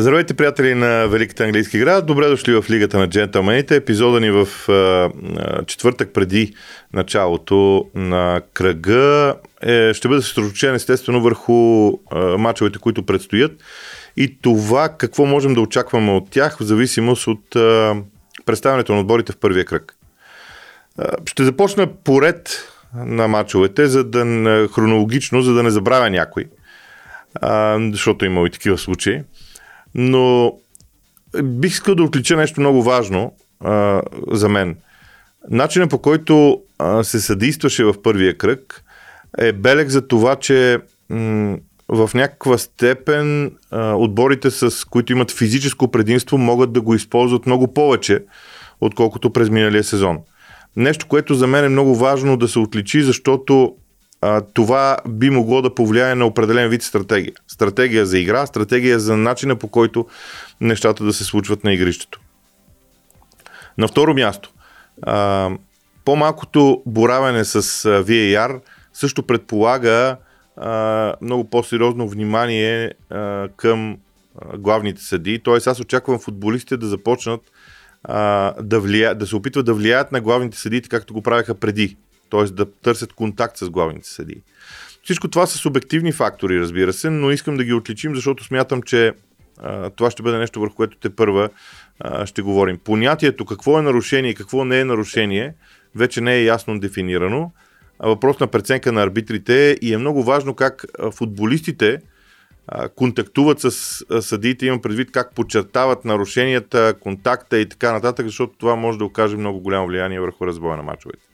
Здравейте, приятели на Великата английски град. Добре дошли в Лигата на джентълмените. Епизода ни в а, четвъртък преди началото на кръга е, ще бъде съсредоточен естествено върху а, мачовете, които предстоят и това какво можем да очакваме от тях в зависимост от а, представянето на отборите в първия кръг. А, ще започна поред на мачовете, за да, хронологично, за да не забравя някой, а, защото има и такива случаи. Но бих искал да отлича нещо много важно а, за мен. Начинът по който а, се съдействаше в първия кръг е белег за това, че м- в някаква степен а, отборите, с които имат физическо предимство, могат да го използват много повече, отколкото през миналия сезон. Нещо, което за мен е много важно да се отличи, защото това би могло да повлияе на определен вид стратегия. Стратегия за игра, стратегия за начина по който нещата да се случват на игрището. На второ място, а, по-малкото боравене с VAR също предполага а, много по-сериозно внимание а, към главните съди. Тоест аз очаквам футболистите да започнат а, да, влия, да се опитват да влияят на главните съдии, както го правяха преди т.е. да търсят контакт с главните съдии. Всичко това са субективни фактори, разбира се, но искам да ги отличим, защото смятам, че а, това ще бъде нещо, върху което те първа а, ще говорим. Понятието какво е нарушение и какво не е нарушение вече не е ясно дефинирано. А въпрос на преценка на арбитрите и е много важно как футболистите а, контактуват с съдиите, имам предвид как подчертават нарушенията, контакта и така нататък, защото това може да окаже много голямо влияние върху разбоя на мачовете.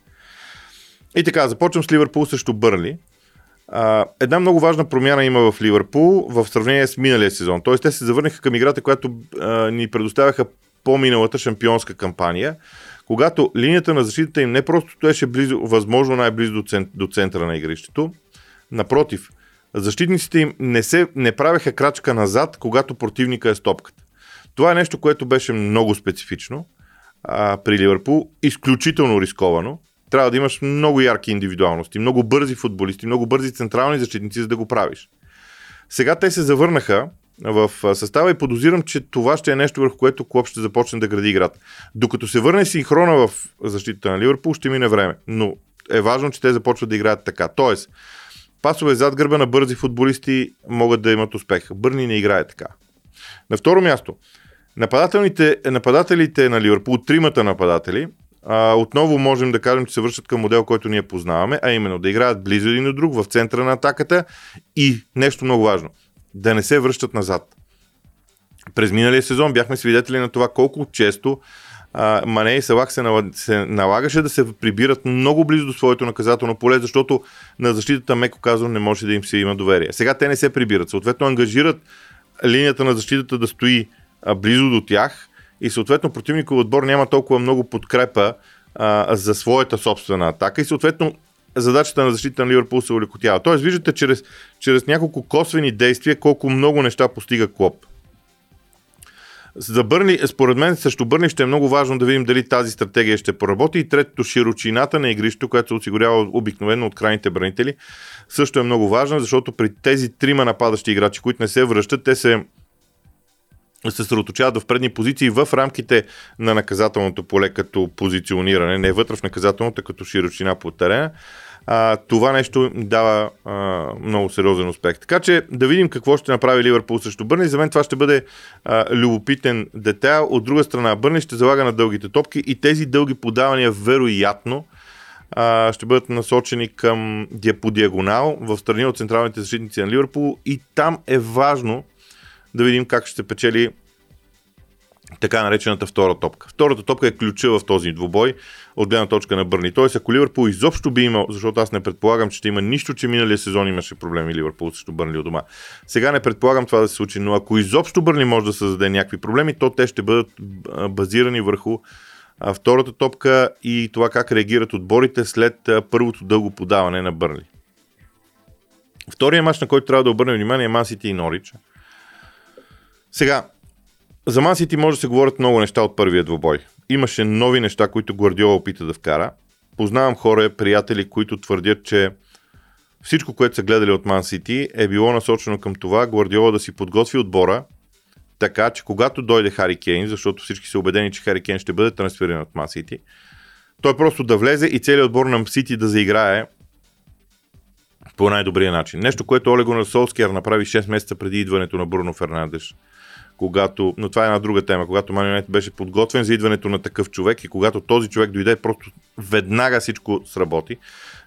И така, започвам с Ливърпул срещу Бърли. А, една много важна промяна има в Ливърпул в сравнение с миналия сезон. Тоест, те се завърнаха към играта, която а, ни предоставяха по-миналата шампионска кампания, когато линията на защитата им не просто стоеше близо, възможно най-близо до, цент, до центъра на игрището. Напротив, защитниците им не, се, не правеха крачка назад, когато противника е стопката. Това е нещо, което беше много специфично а, при Ливърпул, изключително рисковано трябва да имаш много ярки индивидуалности, много бързи футболисти, много бързи централни защитници, за да го правиш. Сега те се завърнаха в състава и подозирам, че това ще е нещо, върху което Клоп ще започне да гради играта. Докато се върне синхрона в защитата на Ливърпул, ще мине време. Но е важно, че те започват да играят така. Тоест, пасове зад гърба на бързи футболисти могат да имат успех. Бърни не играе така. На второ място, нападателите, нападателите на Ливърпул, тримата нападатели, а, отново можем да кажем, че се връщат към модел, който ние познаваме, а именно да играят близо един до друг в центъра на атаката и нещо много важно да не се връщат назад. През миналия сезон бяхме свидетели на това колко често а, Мане и Салах се, се налагаше да се прибират много близо до своето наказателно поле, защото на защитата, меко казвам, не може да им се има доверие. Сега те не се прибират. Съответно, ангажират линията на защитата да стои а, близо до тях и съответно противников отбор няма толкова много подкрепа а, за своята собствена атака и съответно задачата на защита на Ливърпул се улекотява. Тоест, виждате чрез, чрез няколко косвени действия колко много неща постига Клоп. За Бърни, според мен, също Бърни ще е много важно да видим дали тази стратегия ще поработи. И третото, широчината на игрището, което се осигурява обикновено от крайните бранители, също е много важна, защото при тези трима нападащи играчи, които не се връщат, те се се съсредоточават в предни позиции в рамките на наказателното поле като позициониране, не вътре в наказателното, като широчина по терена. А, това нещо дава а, много сериозен успех. Така че да видим какво ще направи Ливърпул срещу Бърни. За мен това ще бъде а, любопитен детайл. От друга страна, Бърни ще залага на дългите топки и тези дълги подавания вероятно а, ще бъдат насочени към по диагонал в страни от централните защитници на Ливърпул и там е важно да видим как ще печели така наречената втора топка. Втората топка е ключа в този двубой от гледна точка на Бърни. Тоест, ако Ливърпул изобщо би имал, защото аз не предполагам, че ще има нищо, че миналия сезон имаше проблеми Ливърпул срещу Бърни от дома. Сега не предполагам това да се случи, но ако изобщо Бърни може да създаде някакви проблеми, то те ще бъдат базирани върху втората топка и това как реагират отборите след първото дълго подаване на Бърли. Втория мач, на който трябва да обърнем внимание е Мансити и Норич. Сега, за Ман Сити може да се говорят много неща от първия двубой. Имаше нови неща, които Гвардиола опита да вкара. Познавам хора, приятели, които твърдят, че всичко, което са гледали от Ман Сити, е било насочено към това Гвардиола да си подготви отбора така, че когато дойде Хари Кейн, защото всички са убедени, че Хари Кейн ще бъде трансфериран от Масити, той просто да влезе и целият отбор на Сити да заиграе по най-добрия начин. Нещо, което Олего на Солскияр направи 6 месеца преди идването на Бруно Фернандеш. Когато, но това е една друга тема, когато Манионет беше подготвен за идването на такъв човек и когато този човек дойде, просто веднага всичко сработи.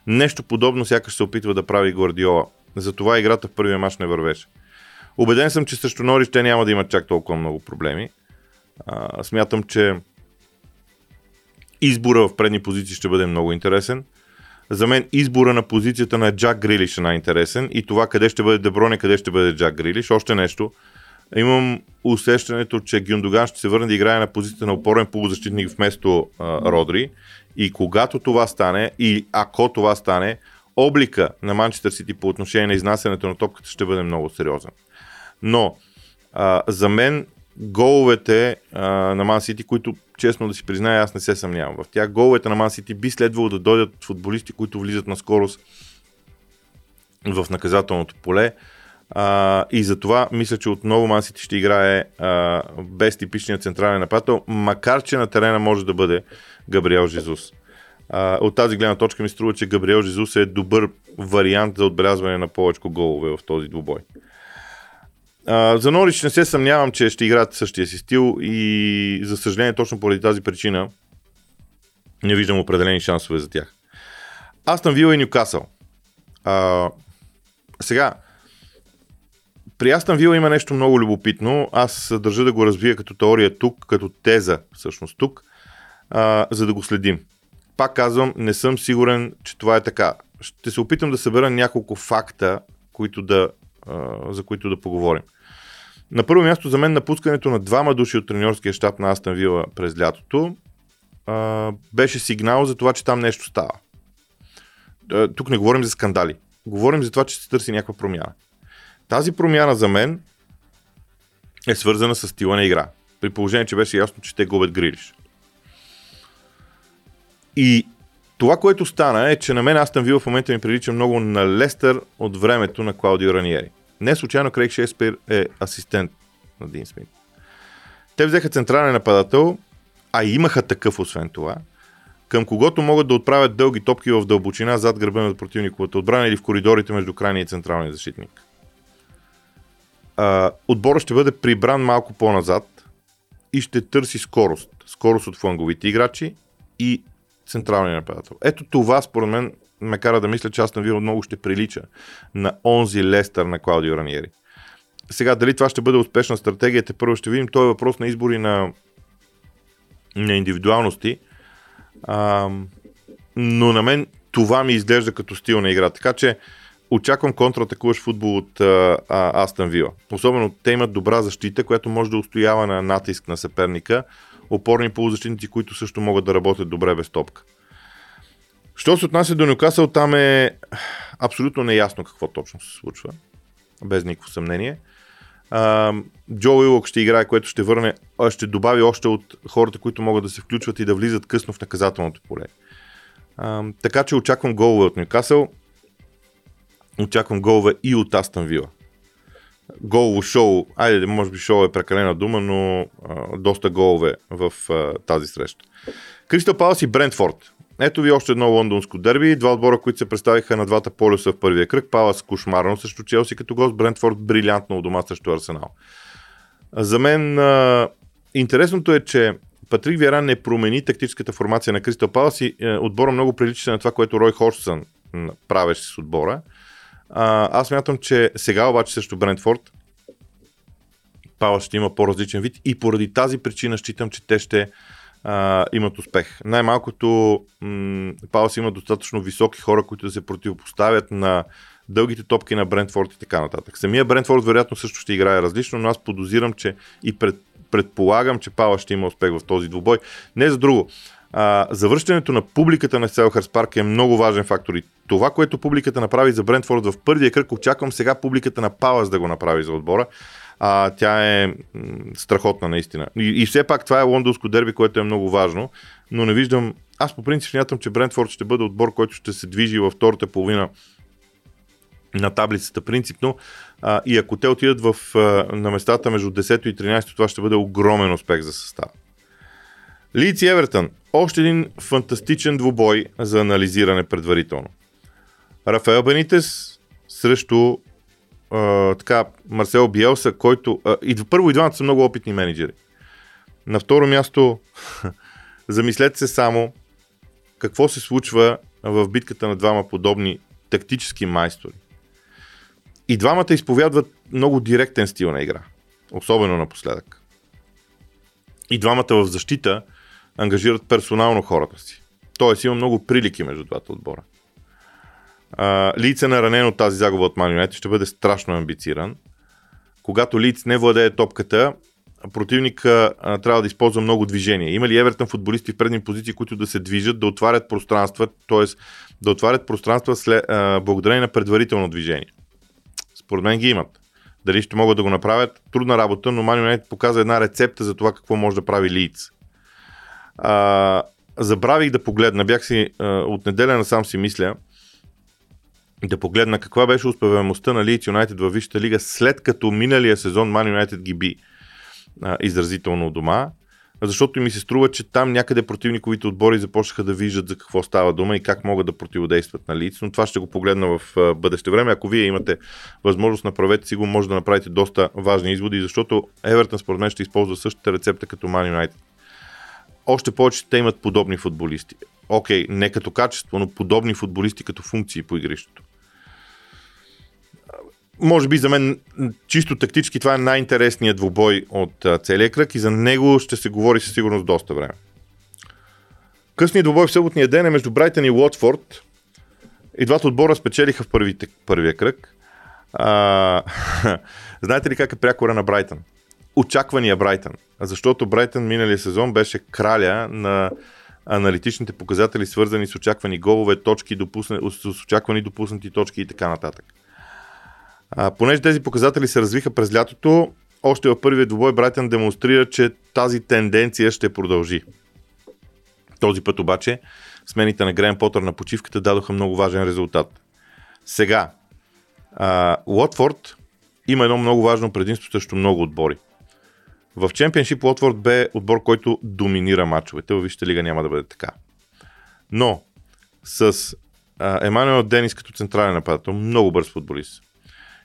Нещо подобно сякаш се опитва да прави Гвардиола. Затова играта в първия мач не вървеше. Обеден съм, че срещу Нориш те няма да имат чак толкова много проблеми. А, смятам, че избора в предни позиции ще бъде много интересен. За мен избора на позицията на Джак Грилиш е най-интересен и това къде ще бъде Деброне, къде ще бъде Джак Грилиш. Още нещо. Имам усещането, че Гюндоган ще се върне да играе на позицията на опорен полузащитник вместо а, Родри. И когато това стане, и ако това стане, облика на Манчестър Сити по отношение на изнасянето на топката ще бъде много сериозен. Но а, за мен головете а, на Ман Сити, които честно да си призная, аз не се съмнявам в тях. Головете на Ман Сити би следвало да дойдат футболисти, които влизат на скорост в наказателното поле. А, и затова мисля, че отново Ман Сити ще играе а, без типичния централен нападател, макар че на терена може да бъде Габриел Жезус. А, от тази гледна точка ми струва, че Габриел Жезус е добър вариант за отбелязване на повече голове в този двубой. А, за Норич не се съмнявам, че ще играят същия си стил и за съжаление точно поради тази причина не виждам определени шансове за тях. Астън Вила и Нюкасъл. А, сега, при Астън Вила има нещо много любопитно. Аз държа да го развия като теория тук, като теза всъщност тук, а, за да го следим. Пак казвам, не съм сигурен, че това е така. Ще се опитам да събера няколко факта, които да, а, за които да поговорим. На първо място за мен напускането на двама души от треньорския щаб на Астан Вила през лятото а, беше сигнал за това, че там нещо става. А, тук не говорим за скандали. Говорим за това, че се търси някаква промяна. Тази промяна за мен е свързана с стила на игра. При положение, че беше ясно, че те губят Грилиш. И това, което стана е, че на мен Астан Вила в момента ми прилича много на Лестър от времето на Клаудио Раниери. Не случайно Крейг Шекспир е асистент на Дин Смит. Те взеха централен нападател, а имаха такъв освен това, към когото могат да отправят дълги топки в дълбочина зад гърба на противниковата отбрана или в коридорите между крайния и централния защитник. Отборът ще бъде прибран малко по-назад и ще търси скорост. Скорост от фланговите играчи и централния нападател. Ето това, според мен, ме кара да мисля, че Астон Вила много ще прилича на онзи Лестър на Клаудио Раниери. Сега, дали това ще бъде успешна стратегия, те първо ще видим. Той е въпрос на избори на, на индивидуалности. А, но на мен това ми изглежда като стил на игра. Така че очаквам контратакуваш футбол от а, Астон Вила. Особено те имат добра защита, която може да устоява на натиск на съперника. Опорни полузащитници, които също могат да работят добре без топка. Що се отнася до Нюкасъл, там е абсолютно неясно какво точно се случва. Без никакво съмнение. Джо Уилок ще играе, което ще върне, ще добави още от хората, които могат да се включват и да влизат късно в наказателното поле. Uh, така че очаквам голове от Нюкасъл. Очаквам голове и от Астан Вила. Голово шоу, айде, може би шоу е прекалена дума, но uh, доста голове в uh, тази среща. Кристал Палас и Брентфорд. Ето ви още едно лондонско дерби. Два отбора, които се представиха на двата полюса в първия кръг. Палас кошмарно срещу Челси като гост, Брентфорд брилянтно у дома срещу Арсенал. За мен а, интересното е, че Патрик Виаран не промени тактическата формация на Кристал Палас и е, отбора много прилича на това, което Рой Хорсън правеше с отбора. Аз мятам, че сега обаче срещу Брентфорд Палас ще има по-различен вид и поради тази причина считам, че те ще а, имат успех. Най-малкото м- Паус има достатъчно високи хора, които да се противопоставят на дългите топки на Брентфорд и така нататък. Самия Брентфорд вероятно също ще играе различно, но аз подозирам, че и пред, предполагам, че Пала ще има успех в този двубой. Не за друго. А, завръщането на публиката на Селхърс Парк е много важен фактор и това, което публиката направи за Брентфорд в първия кръг, очаквам сега публиката на Палас да го направи за отбора а, тя е страхотна наистина. И, и все пак това е лондонско дерби, което е много важно, но не виждам, аз по принцип смятам, че Брентфорд ще бъде отбор, който ще се движи във втората половина на таблицата принципно. А, и ако те отидат в, на местата между 10 и 13, това ще бъде огромен успех за състава. Лиц Евертън. Още един фантастичен двубой за анализиране предварително. Рафаел Бенитес срещу а, така, Марсел Биелса, който... А, и първо и двамата са много опитни менеджери. На второ място, замислете се само какво се случва в битката на двама подобни тактически майстори. И двамата изповядват много директен стил на игра. Особено напоследък. И двамата в защита ангажират персонално хората си. Тоест има много прилики между двата отбора. Лице на ранено тази загуба от Man ще бъде страшно амбициран. Когато Лиц не владее топката, противника а, трябва да използва много движение. Има ли Евертън футболисти в предни позиции, които да се движат, да отварят пространства, т.е. да отварят пространства след, а, благодарение на предварително движение? Според мен ги имат. Дали ще могат да го направят? Трудна работа, но Man United показва една рецепта за това какво може да прави Лиц. А, забравих да погледна, бях си а, от неделя насам си мисля, да погледна каква беше успеваемостта на Leeds Юнайтед във Висшата лига след като миналия сезон Man United ги би а, изразително дома, защото ми се струва, че там някъде противниковите отбори започнаха да виждат за какво става дума и как могат да противодействат на Лиц, но това ще го погледна в бъдеще време. Ако вие имате възможност, направете си го, може да направите доста важни изводи, защото Евертън според мен ще използва същата рецепта като Man United. Още повече те имат подобни футболисти. Окей, не като качество, но подобни футболисти като функции по игрището може би за мен чисто тактически това е най-интересният двубой от целия кръг и за него ще се говори със сигурност доста време. Късният двубой в съботния ден е между Брайтън и Уотфорд. И двата отбора спечелиха в първите, първия кръг. А, знаете ли как е прякора на Брайтън? Очаквания Брайтън. Защото Брайтън миналия сезон беше краля на аналитичните показатели, свързани с очаквани голове, точки, допусна, с очаквани допуснати точки и така нататък. А, понеже тези показатели се развиха през лятото, още в първия двубой Брайтън демонстрира, че тази тенденция ще продължи. Този път обаче смените на Грен Потър на почивката дадоха много важен резултат. Сега, Уотфорд има едно много важно предимство срещу много отбори. В Чемпионшип Уотфорд бе отбор, който доминира матчовете. Във Висшата лига няма да бъде така. Но с Емануел Денис като централен нападател, много бърз футболист,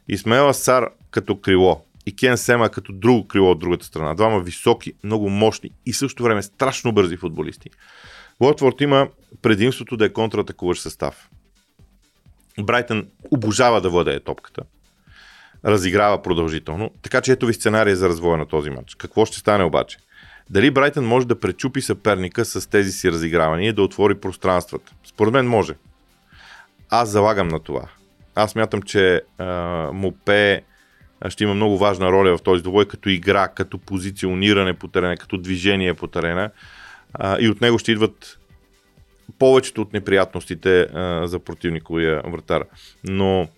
Исмаела Сар като крило и Кен Сема като друго крило от другата страна. Двама високи, много мощни и също време страшно бързи футболисти. Уотфорд има предимството да е контратакуващ състав. Брайтън обожава да владее топката. Разиграва продължително. Така че ето ви сценария за развоя на този матч. Какво ще стане обаче? Дали Брайтън може да пречупи съперника с тези си разигравания и да отвори пространствата? Според мен може. Аз залагам на това. Аз мятам, че а, Мопе ще има много важна роля в този двобой като игра, като позициониране по терена, като движение по терена а, и от него ще идват повечето от неприятностите а, за противниковия вратар. Но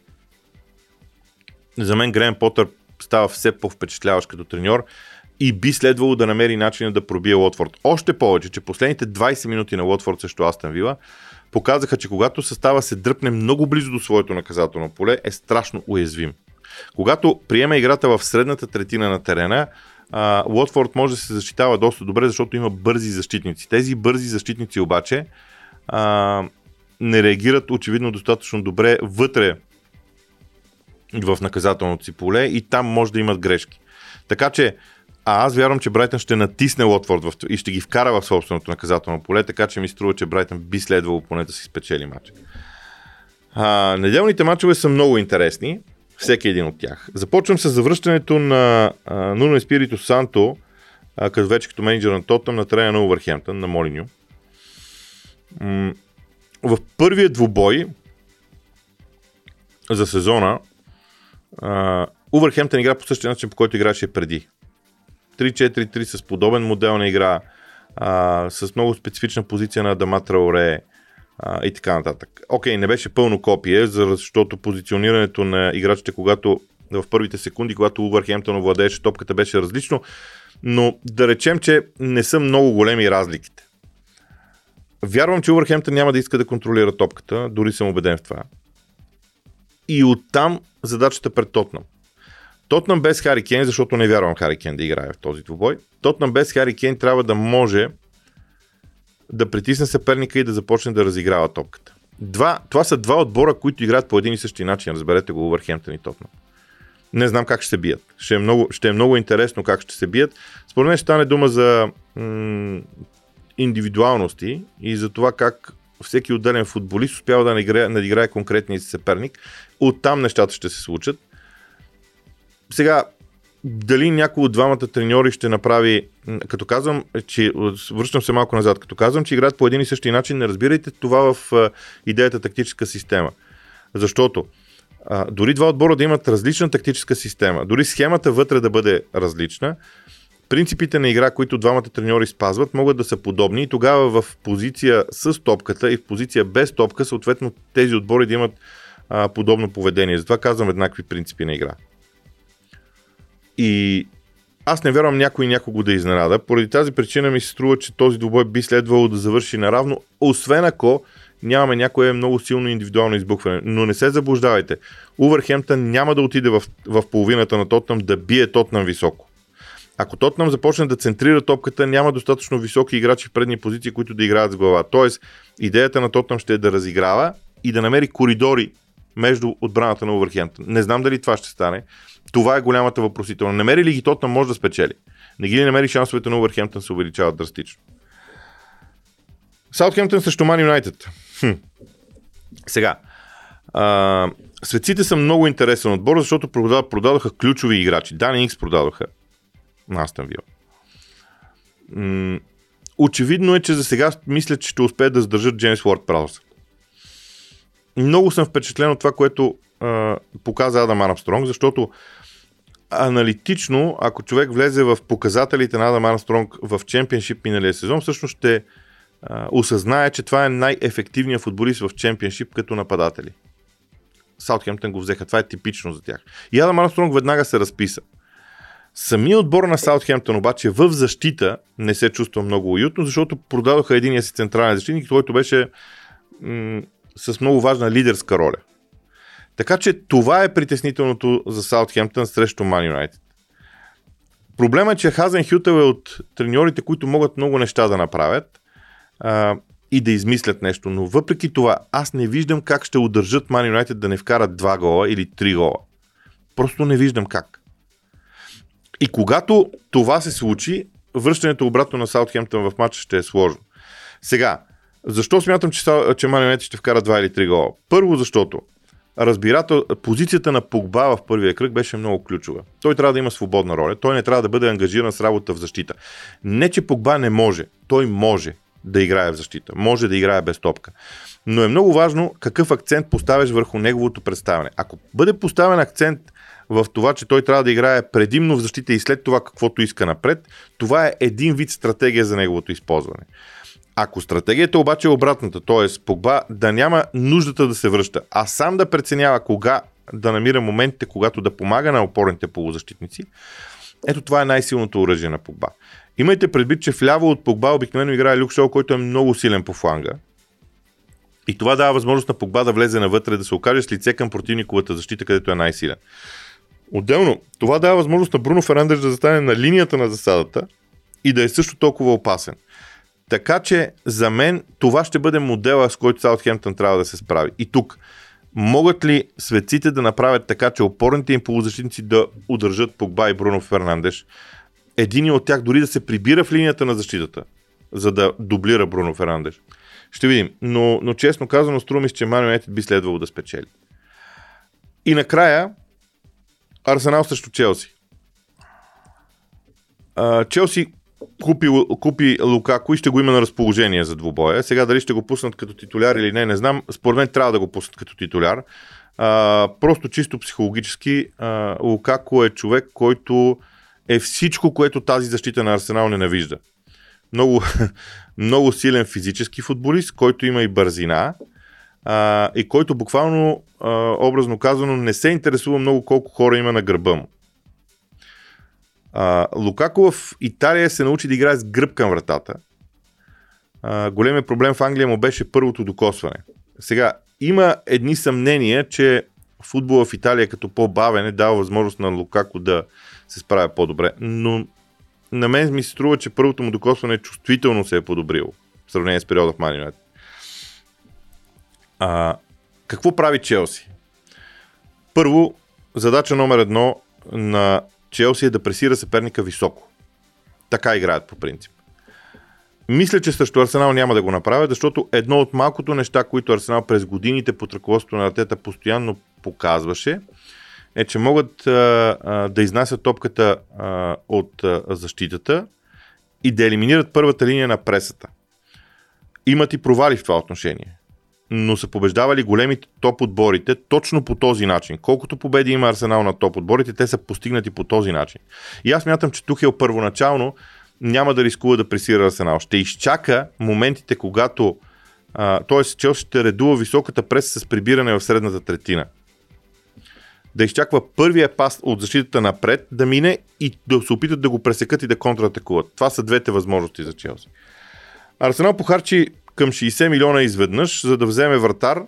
за мен Грен Потър става все по-впечатляващ като треньор и би следвало да намери начин да пробие Лотфорд. Още повече, че последните 20 минути на Лотфорд срещу Астан Вила показаха, че когато състава се дръпне много близо до своето наказателно поле, е страшно уязвим. Когато приема играта в средната третина на терена, Уотфорд може да се защитава доста добре, защото има бързи защитници. Тези бързи защитници обаче а, не реагират очевидно достатъчно добре вътре в наказателното си поле и там може да имат грешки. Така че а аз вярвам, че Брайтън ще натисне Лотфорд в... и ще ги вкара в собственото наказателно поле, така че ми струва, че Брайтън би следвало поне да си спечели матч. А, неделните матчове са много интересни, всеки един от тях. Започвам с завръщането на Нуно Espirito Санто, а, като вече като менеджер на Тотъм на трена на Увърхемптън, на Молиньо. М- в първия двубой за сезона Увърхемптън игра по същия начин, по който играше преди. 3-4-3 с подобен модел на игра, а, с много специфична позиция на Даматра Оре а, и така нататък. Окей, не беше пълно копие, защото позиционирането на играчите, когато в първите секунди, когато Увърхемптън владееше топката, беше различно, но да речем, че не са много големи разликите. Вярвам, че Увърхемптън няма да иска да контролира топката, дори съм убеден в това. И оттам задачата пред Тотнам. Тотнам без Хари Кейн, защото не вярвам Хари Кейн да играе в този двубой, Тотнам без Хари Кейн трябва да може да притисне съперника и да започне да разиграва топката. Два, това са два отбора, които играят по един и същи начин. Разберете го, Увърхемптън и Тотнам. Не знам как ще се бият. Ще е, много, ще е много интересно как ще се бият. Според мен ще стане дума за м- индивидуалности и за това как всеки отделен футболист успява да надиграе, надиграе конкретния си съперник. Оттам нещата ще се случат. Сега, дали някой от двамата треньори ще направи, като казвам, че връщам се малко назад, като казвам, че играят по един и същи начин, не разбирайте това в идеята тактическа система. Защото дори два отбора да имат различна тактическа система, дори схемата вътре да бъде различна, принципите на игра, които двамата треньори спазват, могат да са подобни и тогава в позиция с топката и в позиция без топка, съответно тези отбори да имат а, подобно поведение. Затова казвам еднакви принципи на игра. И аз не вярвам някой някого да изненада. Поради тази причина ми се струва, че този двубой би следвало да завърши наравно, освен ако нямаме някое много силно индивидуално избухване. Но не се заблуждавайте. Увърхемптън няма да отиде в, в половината на Тотнам да бие Тотнам високо. Ако Тотнам започне да центрира топката, няма достатъчно високи играчи в предни позиции, които да играят с глава. Тоест, идеята на Тотнам ще е да разиграва и да намери коридори между отбраната на Увърхемптън. Не знам дали това ще стане. Това е голямата въпросителна. Намери ли ги Тотнам може да спечели. Не ги ли намери шансовете на Увърхемптън се увеличават драстично. Саутхемптън срещу Ман Юнайтед. Сега, а, светците са много интересен отбор, защото продадоха ключови играчи. Дани Инкс продадоха на Астан Вил. очевидно е, че за сега мисля, че ще успеят да задържат Джеймс Уорд Праус. Много съм впечатлен от това, което а, показа Адам Армстронг, защото аналитично, ако човек влезе в показателите на Адам Армстронг в чемпионшип миналия сезон, всъщност ще а, осъзнае, че това е най-ефективният футболист в чемпионшип като нападатели. Саутхемптън го взеха. Това е типично за тях. И Адам Армстронг веднага се разписа. Самият отбор на Саутхемптън обаче в защита не се чувства много уютно, защото продадоха единия си централен защитник, който беше м- с много важна лидерска роля. Така че това е притеснителното за Саутхемптън срещу Ман Юнайтед. Проблема е, че Хазен Хютел е от треньорите, които могат много неща да направят а, и да измислят нещо, но въпреки това аз не виждам как ще удържат Ман Юнайтед да не вкарат два гола или три гола. Просто не виждам как. И когато това се случи, връщането обратно на Саутхемптън в матча ще е сложно. Сега, защо смятам, че, че Ман ще вкара 2 или 3 гола? Първо, защото разбирател, позицията на Погба в първия кръг беше много ключова. Той трябва да има свободна роля, той не трябва да бъде ангажиран с работа в защита. Не, че Погба не може, той може да играе в защита, може да играе без топка. Но е много важно какъв акцент поставяш върху неговото представяне. Ако бъде поставен акцент в това, че той трябва да играе предимно в защита и след това каквото иска напред, това е един вид стратегия за неговото използване. Ако стратегията обаче е обратната, т.е. Погба да няма нуждата да се връща, а сам да преценява кога да намира моментите, когато да помага на опорните полузащитници, ето това е най-силното оръжие на Погба. Имайте предвид, че вляво от Погба обикновено играе Люк Шоу, който е много силен по фланга. И това дава възможност на Погба да влезе навътре, да се окаже с лице към противниковата защита, където е най-силен. Отделно, това дава възможност на Бруно Ферандеш да застане на линията на засадата и да е също толкова опасен. Така че за мен това ще бъде модела, с който Саутхемптън трябва да се справи. И тук, могат ли светците да направят така, че опорните им полузащитници да удържат Погба и Бруно Фернандеш? Един от тях дори да се прибира в линията на защитата, за да дублира Бруно Фернандеш. Ще видим. Но, но честно казано, струва че Манио би следвало да спечели. И накрая, Арсенал срещу Челси. Челси купи, купи Лукако и ще го има на разположение за двубоя. Сега дали ще го пуснат като титуляр или не, не знам. Според мен трябва да го пуснат като титуляр. А, просто чисто психологически а, Лукако е човек, който е всичко, което тази защита на Арсенал ненавижда. Много, много силен физически футболист, който има и бързина а, и който буквално, а, образно казано, не се интересува много колко хора има на гърба му. А, Лукако в Италия се научи да играе с гръб към вратата. А, големият проблем в Англия му беше първото докосване. Сега, има едни съмнения, че футбола в Италия като по-бавен е дава възможност на Лукако да се справя по-добре. Но на мен ми се струва, че първото му докосване чувствително се е подобрило в сравнение с периода в Манинет. А, какво прави Челси? Първо, задача номер едно на Челси е да пресира съперника високо. Така играят по принцип. Мисля, че срещу Арсенал няма да го направят, защото едно от малкото неща, които Арсенал през годините под ръководството на Артета постоянно показваше, е, че могат а, а, да изнасят топката а, от а, защитата и да елиминират първата линия на пресата. Имат и провали в това отношение. Но са побеждавали големите топ отборите точно по този начин. Колкото победи има Арсенал на топ отборите, те са постигнати по този начин. И аз мятам, че Тухел първоначално няма да рискува да пресира Арсенал. Ще изчака моментите, когато т.е. Челси ще редува високата преса с прибиране в средната третина да изчаква първия пас от защитата напред, да мине и да се опитат да го пресекат и да контратакуват. Това са двете възможности за Челси. Арсенал похарчи към 60 милиона изведнъж, за да вземе вратар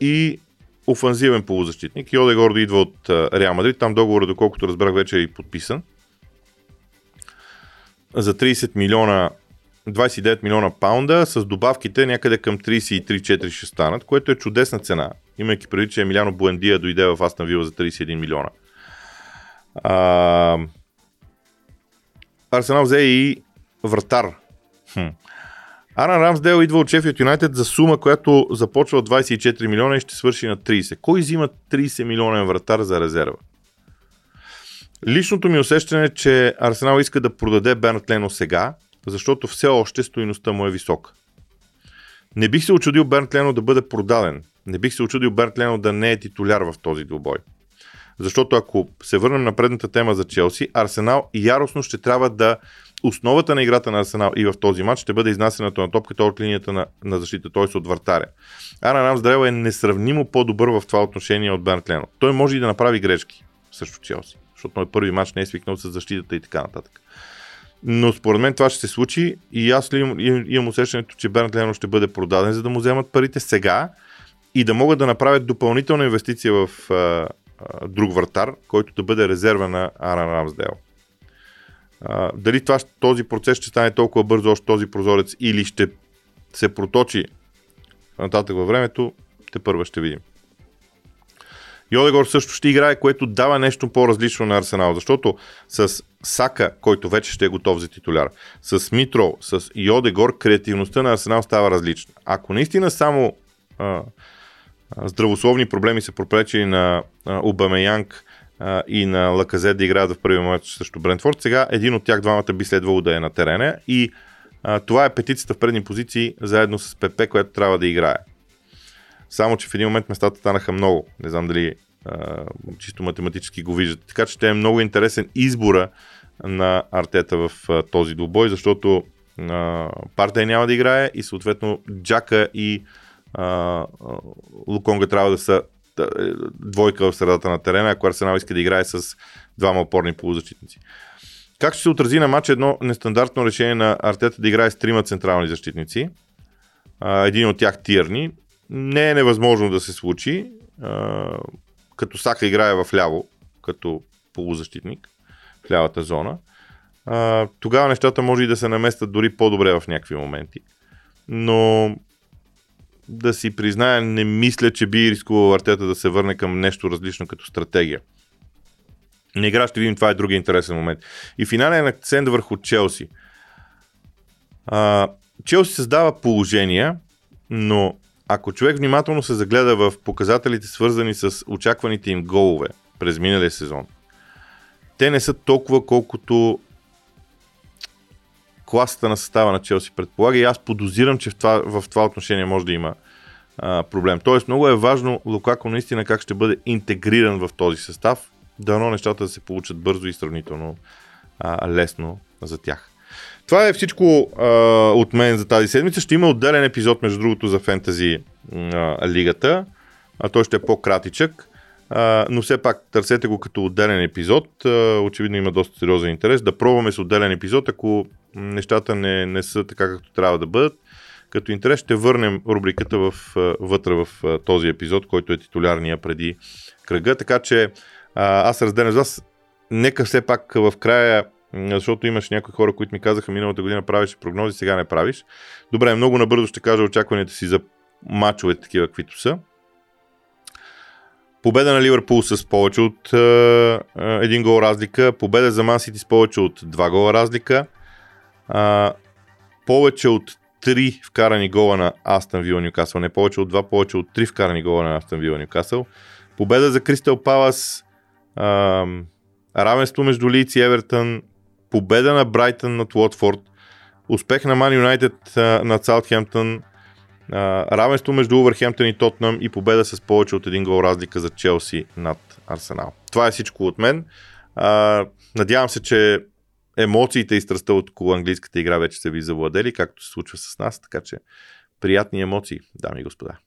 и офанзивен полузащитник. Йоде Гордо идва от Реал Мадрид. Там договорът, доколкото разбрах, вече е и подписан. За 30 милиона 29 милиона паунда, с добавките някъде към 33-4 ще станат, което е чудесна цена, имайки преди, че Емиляно Буендия дойде в Астан Вила за 31 милиона. А... Арсенал взе и вратар. Хм. Аран Рамсдел идва от Шефият Юнайтед за сума, която започва от 24 милиона и ще свърши на 30. Кой взима 30 милионен вратар за резерва? Личното ми усещане е, че Арсенал иска да продаде Бернат Лено сега, защото все още стоиността му е висока. Не бих се очудил Бернт Лено да бъде продаден. Не бих се очудил Бернт Лено да не е титуляр в този двубой. Защото ако се върнем на предната тема за Челси, Арсенал яростно ще трябва да основата на играта на Арсенал и в този матч ще бъде изнасянето на топката от линията на, на защита, т.е. от вратаря. Ара Рамсдрейл е несравнимо по-добър в това отношение от Бернт Лено. Той може и да направи грешки срещу Челси, защото той първи матч не е свикнал с защитата и така нататък. Но според мен това ще се случи и аз ли имам, имам усещането, че Бернт Лено ще бъде продаден, за да му вземат парите сега и да могат да направят допълнителна инвестиция в а, а, друг вратар, който да бъде резерва на Аран Рамсдел. Дали това, този процес ще стане толкова бързо още този прозорец или ще се проточи нататък във времето, те първа ще видим. Йодегор също ще играе, което дава нещо по-различно на Арсенал, защото с Сака, който вече ще е готов за титуляр, с Митро, с Йодегор, креативността на Арсенал става различна. Ако наистина само а, здравословни проблеми са пропречили на Обамеянг и на Лаказет да играят в първия матч срещу Брентфорд, сега един от тях двамата би следвало да е на терена и а, това е петицата в предни позиции заедно с ПП, която трябва да играе. Само, че в един момент местата станаха много. Не знам дали а, чисто математически го виждате. Така че ще е много интересен избора на Артета в а, този двубой, защото партия няма да играе и съответно Джака и а, Луконга трябва да са двойка в средата на терена, ако Арсенал иска да играе с двама опорни полузащитници. Как ще се отрази на матч едно нестандартно решение на Артета да играе с трима централни защитници? Един от тях тирни не е невъзможно да се случи, като Сака играе в ляво, като полузащитник, в лявата зона. Тогава нещата може и да се наместят дори по-добре в някакви моменти. Но да си призная, не мисля, че би рискувал Артета да се върне към нещо различно като стратегия. На игра ще видим, това е другия интересен момент. И финален акцент върху Челси. А, Челси създава положения, но ако човек внимателно се загледа в показателите, свързани с очакваните им голове през миналия сезон, те не са толкова, колкото класата на състава на Челси предполага и аз подозирам, че в това, в това отношение може да има а, проблем. Тоест много е важно Лукако наистина как ще бъде интегриран в този състав, дано нещата да се получат бързо и сравнително а, лесно за тях. Това е всичко а, от мен за тази седмица. Ще има отделен епизод, между другото, за фентази а, лигата. А той ще е по-кратичък. А, но все пак търсете го като отделен епизод. А, очевидно има доста сериозен интерес. Да пробваме с отделен епизод, ако нещата не, не са така както трябва да бъдат. като интерес, ще върнем рубриката в, вътре в този епизод, който е титулярния преди кръга. Така че аз разделям с вас. Нека все пак в края защото имаш някои хора, които ми казаха миналата година правиш прогнози, сега не правиш. Добре, много набързо ще кажа очакванията си за мачовете такива, каквито са. Победа на Ливърпул с повече от е, един гол разлика. Победа за Ман с повече от два гола разлика. Е, повече от 3 вкарани гола на Астън Вила Ньюкасъл. Не повече от 2, повече от 3 вкарани гола на Астън Вила Ньюкасъл. Победа за Кристал Палас. Е, равенство между Лиц и Евертън. Победа на Брайтън над Уотфорд. Успех на Ман Юнайтед над Саутхемптън равенство между Увърхемптън и Тотнам и победа с повече от един гол разлика за Челси над Арсенал. Това е всичко от мен. А, надявам се, че емоциите и страстта от около английската игра вече са ви завладели, както се случва с нас, така че приятни емоции, дами и господа.